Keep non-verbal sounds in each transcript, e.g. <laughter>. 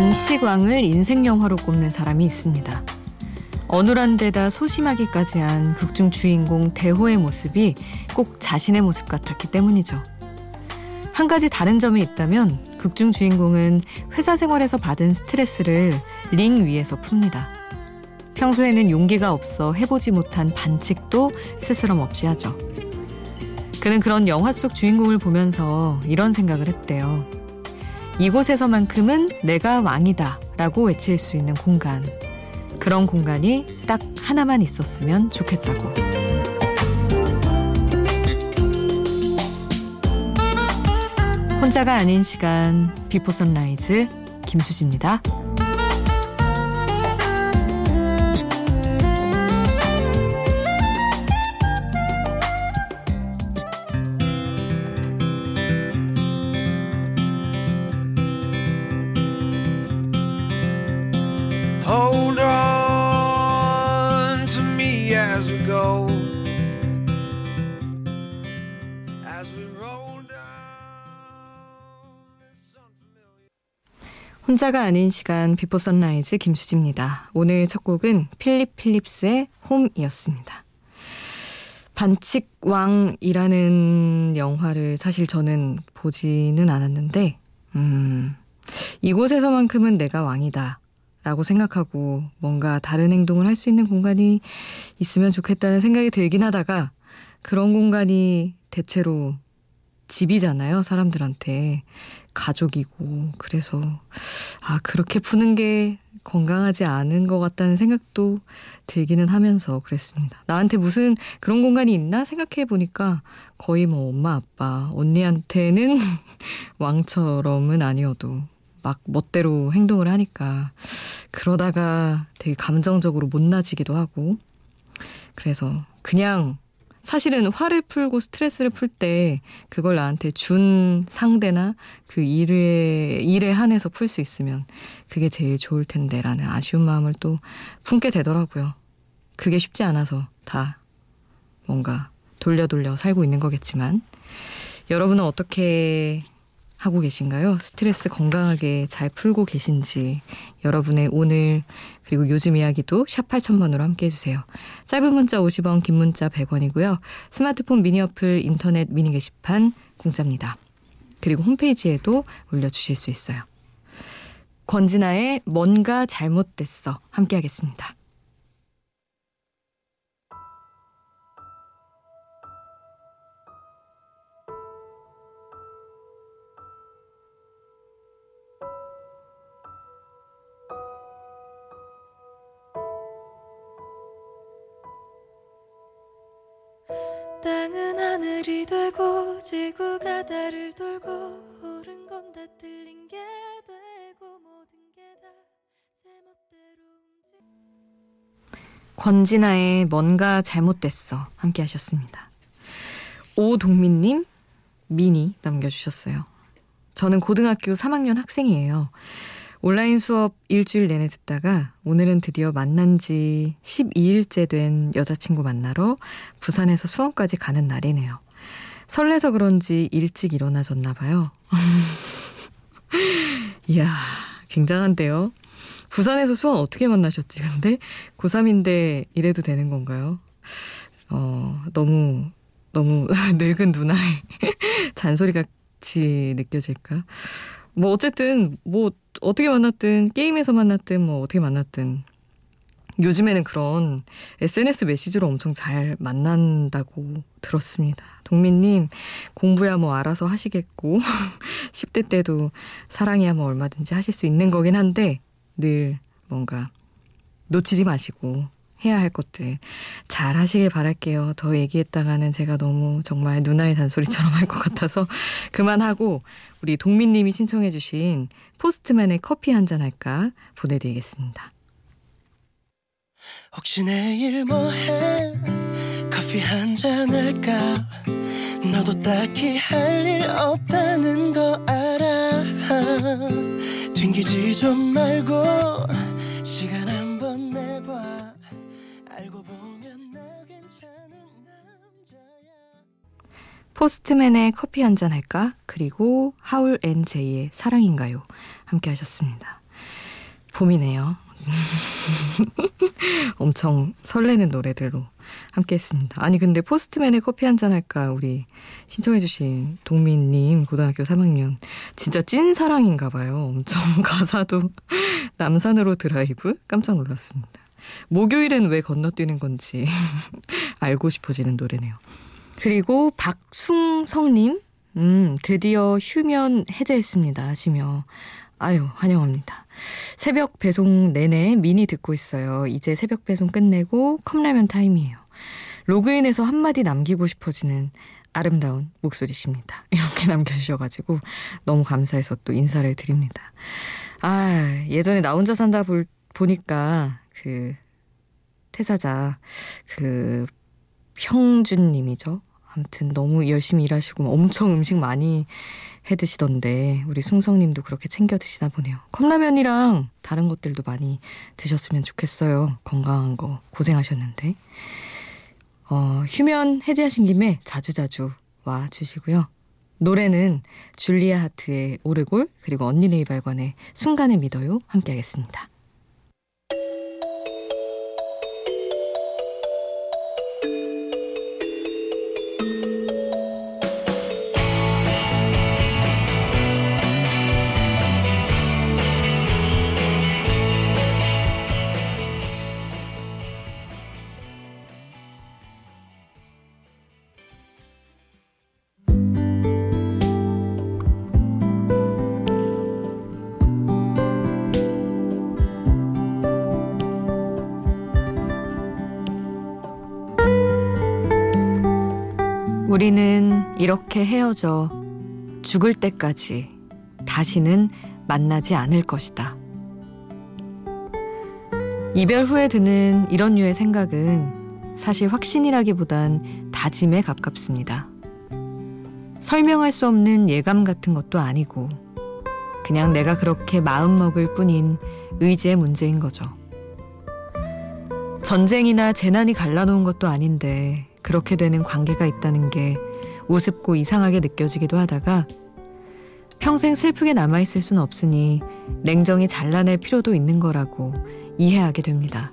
반칙왕을 인생 영화로 꼽는 사람이 있습니다. 어눌한 데다 소심하기까지 한 극중 주인공 대호의 모습이 꼭 자신의 모습 같았기 때문이죠. 한 가지 다른 점이 있다면 극중 주인공은 회사 생활에서 받은 스트레스를 링 위에서 풉니다. 평소에는 용기가 없어 해보지 못한 반칙도 스스럼 없이 하죠. 그는 그런 영화 속 주인공을 보면서 이런 생각을 했대요. 이곳에서만큼은 내가 왕이다 라고 외칠 수 있는 공간. 그런 공간이 딱 하나만 있었으면 좋겠다고. 혼자가 아닌 시간 비포 선라이즈 김수지입니다. As we go. As we roll 혼자가 아닌 시간 비포 선라이즈 김수지입니다. 오늘 첫 곡은 필립 필립스의 Home이었습니다. 반칙왕이라는 영화를 사실 저는 보지는 않았는데, 음, 이곳에서만큼은 내가 왕이다. 라고 생각하고 뭔가 다른 행동을 할 수 있는 공간이 있으면 좋겠다는 생각이 들긴 하다가 그런 공간이 대체로 집이잖아요, 사람들한테. 가족이고. 그래서, 아, 그렇게 푸는 게 건강하지 않은 것 같다는 생각도 들기는 하면서 그랬습니다. 나한테 무슨 그런 공간이 있나 생각해 보니까 거의 뭐 엄마, 아빠, 언니한테는 <laughs> 왕처럼은 아니어도 막 멋대로 행동을 하니까 그러다가 되게 감정적으로 못나지기도 하고 그래서 그냥 사실은 화를 풀고 스트레스를 풀 때 그걸 나한테 준 상대나 그 일에 일에 한해서 풀 수 있으면 그게 제일 좋을 텐데라는 아쉬운 마음을 또 품게 되더라고요. 그게 쉽지 않아서 다 뭔가 돌려 돌려 살고 있는 거겠지만 여러분은 어떻게 하고 계신가요? 스트레스 건강하게 잘 풀고 계신지 여러분의 오늘 그리고 요즘 이야기도 샵 8000번으로 함께 해주세요. 짧은 문자 50원 긴 문자 100원이고요. 스마트폰 미니 어플 인터넷 미니 게시판 공짜입니다. 그리고 홈페이지에도 올려주실 수 있어요. 권진아의 뭔가 잘못됐어 함께 하겠습니다. 되고 지구가 달을 돌고 옳은 건 다 틀린 게 되고 모든 게 다 제멋대로 권진아의 뭔가 잘못됐어 함께 하셨습니다. 오동민님 미니 남겨주셨어요. 저는 고등학교 3학년 학생이에요. 온라인 수업 일주일 내내 듣다가 오늘은 드디어 만난 지 12일째 된 여자친구 만나러 부산에서 수원까지 가는 날이네요. 설레서 그런지 일찍 일어나졌나 봐요. <laughs> 이야, 굉장한데요. 부산에서 수원 어떻게 만나셨지? 근데 고3인데 이래도 되는 건가요? 어, 너무, 너무 <laughs> 늙은 누나의 <laughs> 잔소리 같이 느껴질까? 뭐 어쨌든 뭐 어떻게 만났든 게임에서 만났든 뭐 어떻게 만났든 요즘에는 그런 SNS 메시지로 엄청 잘 만난다고 들었습니다. 동민님, 공부야 뭐 알아서 하시겠고, <laughs> 10대 때도 사랑이야 뭐 얼마든지 하실 수 있는 거긴 한데, 늘 뭔가 놓치지 마시고, 해야 할 것들 잘 하시길 바랄게요. 더 얘기했다가는 제가 너무 정말 누나의 잔소리처럼 할 것 같아서 <laughs> 그만하고 우리 동민님이 신청해주신 포스트맨의 커피 한 잔 할까 보내드리겠습니다. 혹시 내일 뭐해 커피 한 잔 할까? 너도 딱히 할 일 없다는 거 알아. 튕기지 좀 말고 시간 한 번 내봐. 알고 보면 나 괜찮은 남자야. 포스트맨의 커피 한 잔 할까? 그리고 하울 앤 제이의 사랑인가요? 함께 하셨습니다. 봄이네요. <laughs> 엄청 설레는 노래들로 함께 했습니다. 아니, 근데 포스트맨의 커피 한잔 할까, 우리 신청해주신 동민님, 고등학교 3학년. 진짜 찐 사랑인가 봐요. 엄청 <laughs> 가사도 남산으로 드라이브? 깜짝 놀랐습니다. 목요일엔 왜 건너뛰는 건지 <laughs> 알고 싶어지는 노래네요. 그리고 박숭성님, 음, 드디어 휴면 해제했습니다 하시며, 아유, 환영합니다. 새벽 배송 내내 미니 듣고 있어요. 이제 새벽 배송 끝내고 컵라면 타임이에요. 로그인해서 한마디 남기고 싶어지는 아름다운 목소리십니다. <laughs> 이렇게 남겨주셔가지고 너무 감사해서 또 인사를 드립니다. 아, 예전에 나 혼자 산다 볼, 보니까 그 태사자 그 형준님이죠. 아무튼 너무 열심히 일하시고 엄청 음식 많이 해 드시던데 우리 숭성님도 그렇게 챙겨 드시나 보네요. 컵라면이랑 다른 것들도 많이 드셨으면 좋겠어요. 건강한 거 고생하셨는데. 어, 휴면 해제하신 김에 자주자주 와 주시고요. 노래는 줄리아 하트의 오르골 그리고 언니네 이 발관의 순간을 믿어요 함께 하겠습니다. 우리는 이렇게 헤어져 죽을 때까지 다시는 만나지 않을 것이다. 이별 후에 드는 이런 류의 생각은 사실 확신이라기보단 다짐에 가깝습니다. 설명할 수 없는 예감 같은 것도 아니고 그냥 내가 그렇게 마음먹을 뿐인 의지의 문제인 거죠. 전쟁이나 재난이 갈라놓은 것도 아닌데 그렇게 되는 관계가 있다는 게 우습고 이상하게 느껴지기도 하다가 평생 슬프게 남아있을 수는 없으니 냉정히 잘라낼 필요도 있는 거라고 이해하게 됩니다.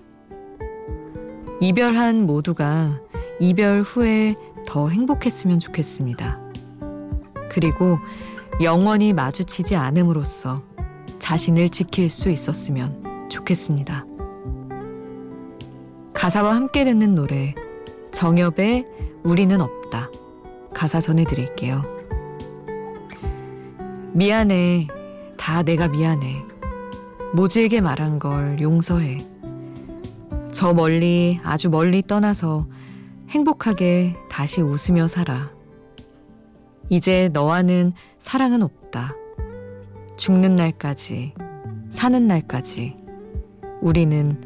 이별한 모두가 이별 후에 더 행복했으면 좋겠습니다. 그리고 영원히 마주치지 않음으로써 자신을 지킬 수 있었으면 좋겠습니다. 가사와 함께 듣는 노래 정엽의 우리는 없다. 가사 전해드릴게요. 미안해. 다 내가 미안해. 모질게 말한 걸 용서해. 저 멀리, 아주 멀리 떠나서 행복하게 다시 웃으며 살아. 이제 너와는 사랑은 없다. 죽는 날까지, 사는 날까지 우리는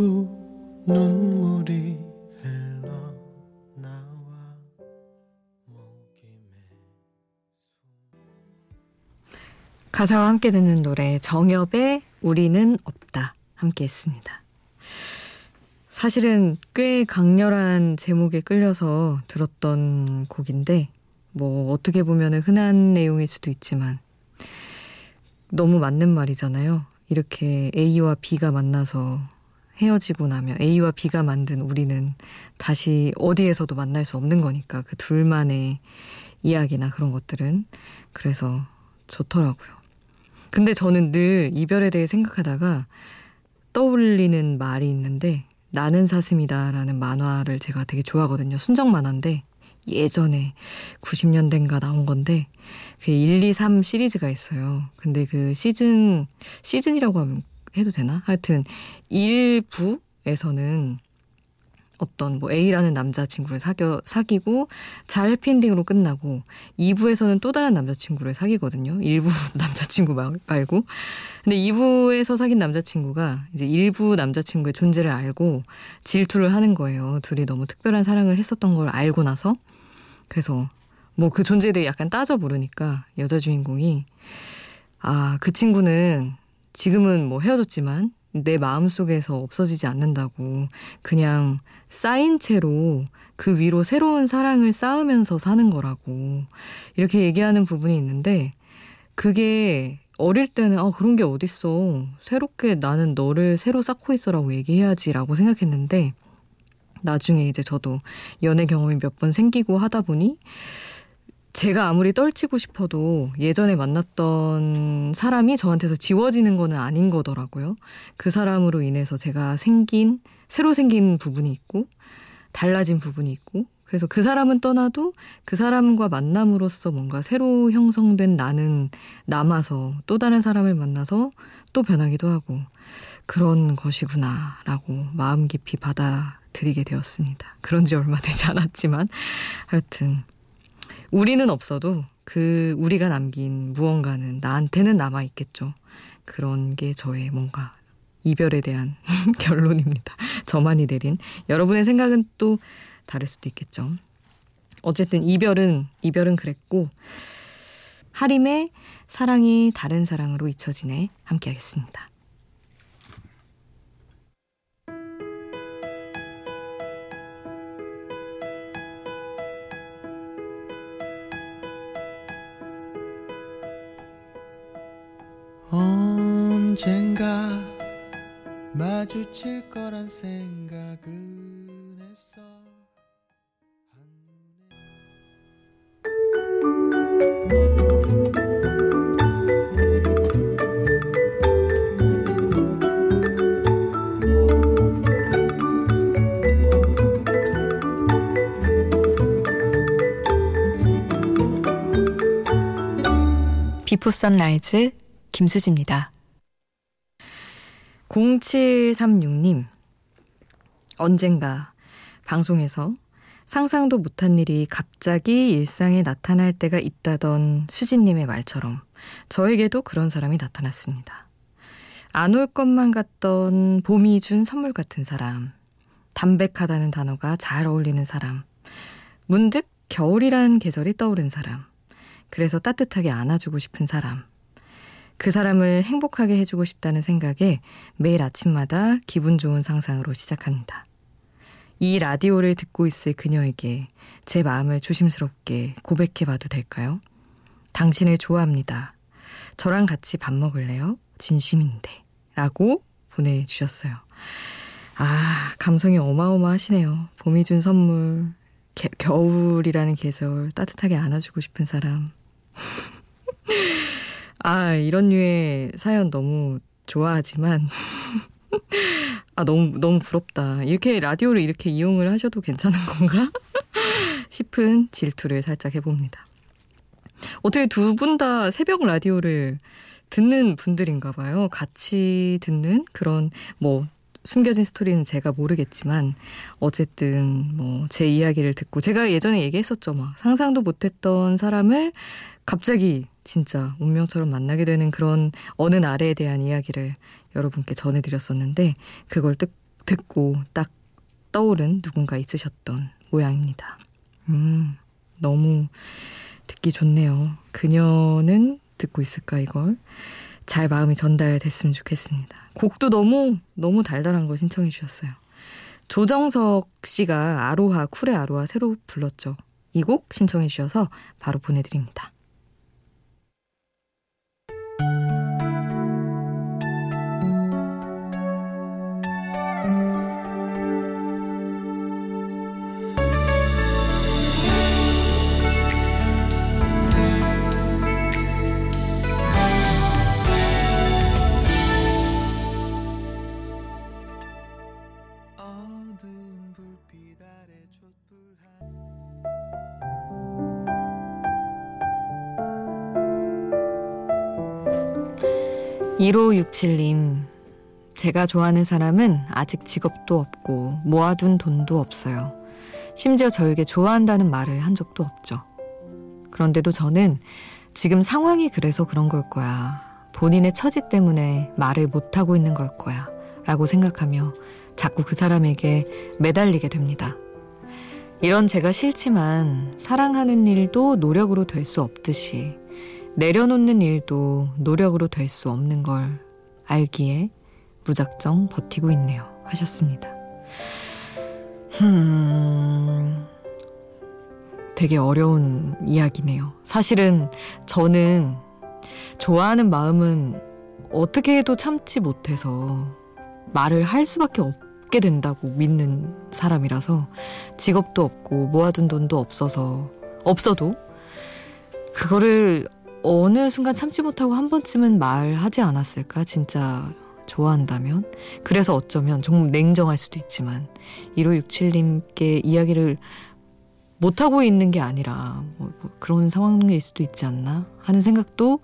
자꾸 눈물이 흘러나와 가사와 함께 듣는 노래 정엽의 우리는 없다 함께 했습니다. 사실은 꽤 강렬한 제목에 끌려서 들었던 곡인데 뭐 어떻게 보면 흔한 내용일 수도 있지만 너무 맞는 말이잖아요. 이렇게 A와 B가 만나서 헤어지고 나면 A와 B가 만든 우리는 다시 어디에서도 만날 수 없는 거니까 그 둘만의 이야기나 그런 것들은 그래서 좋더라고요. 근데 저는 늘 이별에 대해 생각하다가 떠올리는 말이 있는데 나는 사슴이다라는 만화를 제가 되게 좋아하거든요. 순정 만화인데 예전에 90년대인가 나온 건데 그 1, 2, 3 시리즈가 있어요. 근데 그 시즌 시즌이라고 하면 해도 되나? 하여튼 1부에서는 어떤 뭐 A라는 남자친구를 사겨, 사귀고 잘 해피엔딩으로 끝나고 2부에서는 또 다른 남자친구를 사귀거든요. 1부 <laughs> 남자친구 말고. 근데 2부에서 사귄 남자친구가 이제 1부 남자친구의 존재를 알고 질투를 하는 거예요. 둘이 너무 특별한 사랑을 했었던 걸 알고 나서. 그래서 뭐 그 존재에 대해 약간 따져 부르니까 여자 주인공이 아, 그 친구는 지금은 뭐 헤어졌지만 내 마음속에서 없어지지 않는다고 그냥 쌓인 채로 그 위로 새로운 사랑을 쌓으면서 사는 거라고 이렇게 얘기하는 부분이 있는데 그게 어릴 때는 아 그런 게 어딨어. 새롭게 나는 너를 새로 쌓고 있어라고 얘기해야지라고 생각했는데 나중에 이제 저도 연애 경험이 몇 번 생기고 하다 보니 제가 아무리 떨치고 싶어도 예전에 만났던 사람이 저한테서 지워지는 거는 아닌 거더라고요. 그 사람으로 인해서 제가 생긴, 새로 생긴 부분이 있고, 달라진 부분이 있고, 그래서 그 사람은 떠나도 그 사람과 만남으로써 뭔가 새로 형성된 나는 남아서 또 다른 사람을 만나서 또 변하기도 하고, 그런 것이구나라고 마음 깊이 받아들이게 되었습니다. 그런 지 얼마 되지 않았지만, 하여튼, 우리는 없어도 그 우리가 남긴 무언가는 나한테는 남아 있겠죠. 그런 게 저의 뭔가 이별에 대한 <laughs> 결론입니다. 저만이 내린 여러분의 생각은 또 다를 수도 있겠죠. 어쨌든 이별은 이별은 그랬고 하림의 사랑이 다른 사랑으로 잊혀지네 함께하겠습니다. 언젠가 마주칠 거란 생각은 했어. 비포 선라이즈 김수지입니다. 0736님, 언젠가 방송에서 상상도 못한 일이 갑자기 일상에 나타날 때가 있다던 수진님의 말처럼 저에게도 그런 사람이 나타났습니다. 안 올 것만 같던 봄이 준 선물 같은 사람, 담백하다는 단어가 잘 어울리는 사람, 문득 겨울이라는 계절이 떠오른 사람, 그래서 따뜻하게 안아주고 싶은 사람, 그 사람을 행복하게 해주고 싶다는 생각에 매일 아침마다 기분 좋은 상상으로 시작합니다. 이 라디오를 듣고 있을 그녀에게 제 마음을 조심스럽게 고백해 봐도 될까요? 당신을 좋아합니다. 저랑 같이 밥 먹을래요? 진심인데. 라고 보내주셨어요. 아, 감성이 어마어마하시네요. 봄이 준 선물, 개, 겨울이라는 계절, 따뜻하게 안아주고 싶은 사람. <laughs> 아, 이런 류의 사연 너무 좋아하지만, <laughs> 아, 너무, 너무 부럽다. 이렇게 라디오를 이렇게 이용을 하셔도 괜찮은 건가? <laughs> 싶은 질투를 살짝 해봅니다. 어떻게 두 분 다 새벽 라디오를 듣는 분들인가 봐요. 같이 듣는 그런, 뭐, 숨겨진 스토리는 제가 모르겠지만 어쨌든 뭐 제 이야기를 듣고 제가 예전에 얘기했었죠. 막 상상도 못했던 사람을 갑자기 진짜 운명처럼 만나게 되는 그런 어느 날에 대한 이야기를 여러분께 전해드렸었는데 그걸 뜻, 듣고 딱 떠오른 누군가 있으셨던 모양입니다. 음, 너무 듣기 좋네요. 그녀는 듣고 있을까 이걸 잘 마음이 전달됐으면 좋겠습니다. 곡도 너무 너무 달달한 거 신청해 주셨어요. 조정석 씨가 아로하 쿨의 아로하 새로 불렀죠. 이 곡 신청해 주셔서 바로 보내드립니다. 1567님, 제가 좋아하는 사람은 아직 직업도 없고 모아둔 돈도 없어요. 심지어 저에게 좋아한다는 말을 한 적도 없죠. 그런데도 저는 지금 상황이 그래서 그런 걸 거야. 본인의 처지 때문에 말을 못하고 있는 걸 거야. 라고 생각하며 자꾸 그 사람에게 매달리게 됩니다. 이런 제가 싫지만 사랑하는 일도 노력으로 될 수 없듯이 내려놓는 일도 노력으로 될 수 없는 걸 알기에 무작정 버티고 있네요. 하셨습니다. 음, 되게 어려운 이야기네요. 사실은 저는 좋아하는 마음은 어떻게 해도 참지 못해서 말을 할 수밖에 없게 된다고 믿는 사람이라서 직업도 없고 모아둔 돈도 없어서 없어도 그거를 어느 순간 참지 못하고 한 번쯤은 말하지 않았을까? 진짜 좋아한다면? 그래서 어쩌면 좀 냉정할 수도 있지만 1567님께 이야기를 못하고 있는 게 아니라 뭐, 뭐 그런 상황일 수도 있지 않나 하는 생각도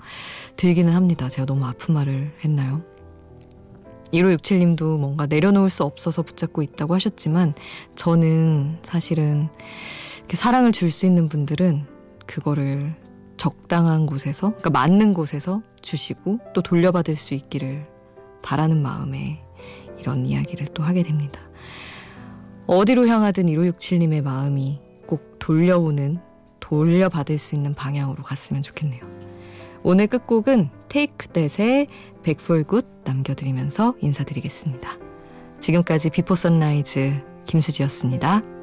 들기는 합니다. 제가 너무 아픈 말을 했나요? 1567님도 뭔가 내려놓을 수 없어서 붙잡고 있다고 하셨지만 저는 사실은 사랑을 줄 수 있는 분들은 그거를 적당한 곳에서, 그러니까 맞는 곳에서 주시고 또 돌려받을 수 있기를 바라는 마음에 이런 이야기를 또 하게 됩니다. 어디로 향하든 1567님의 마음이 꼭 돌려오는, 돌려받을 수 있는 방향으로 갔으면 좋겠네요. 오늘 끝곡은 테이크 댓의 백폴굿 남겨드리면서 인사드리겠습니다. 지금까지 비포 선라이즈 김수지였습니다.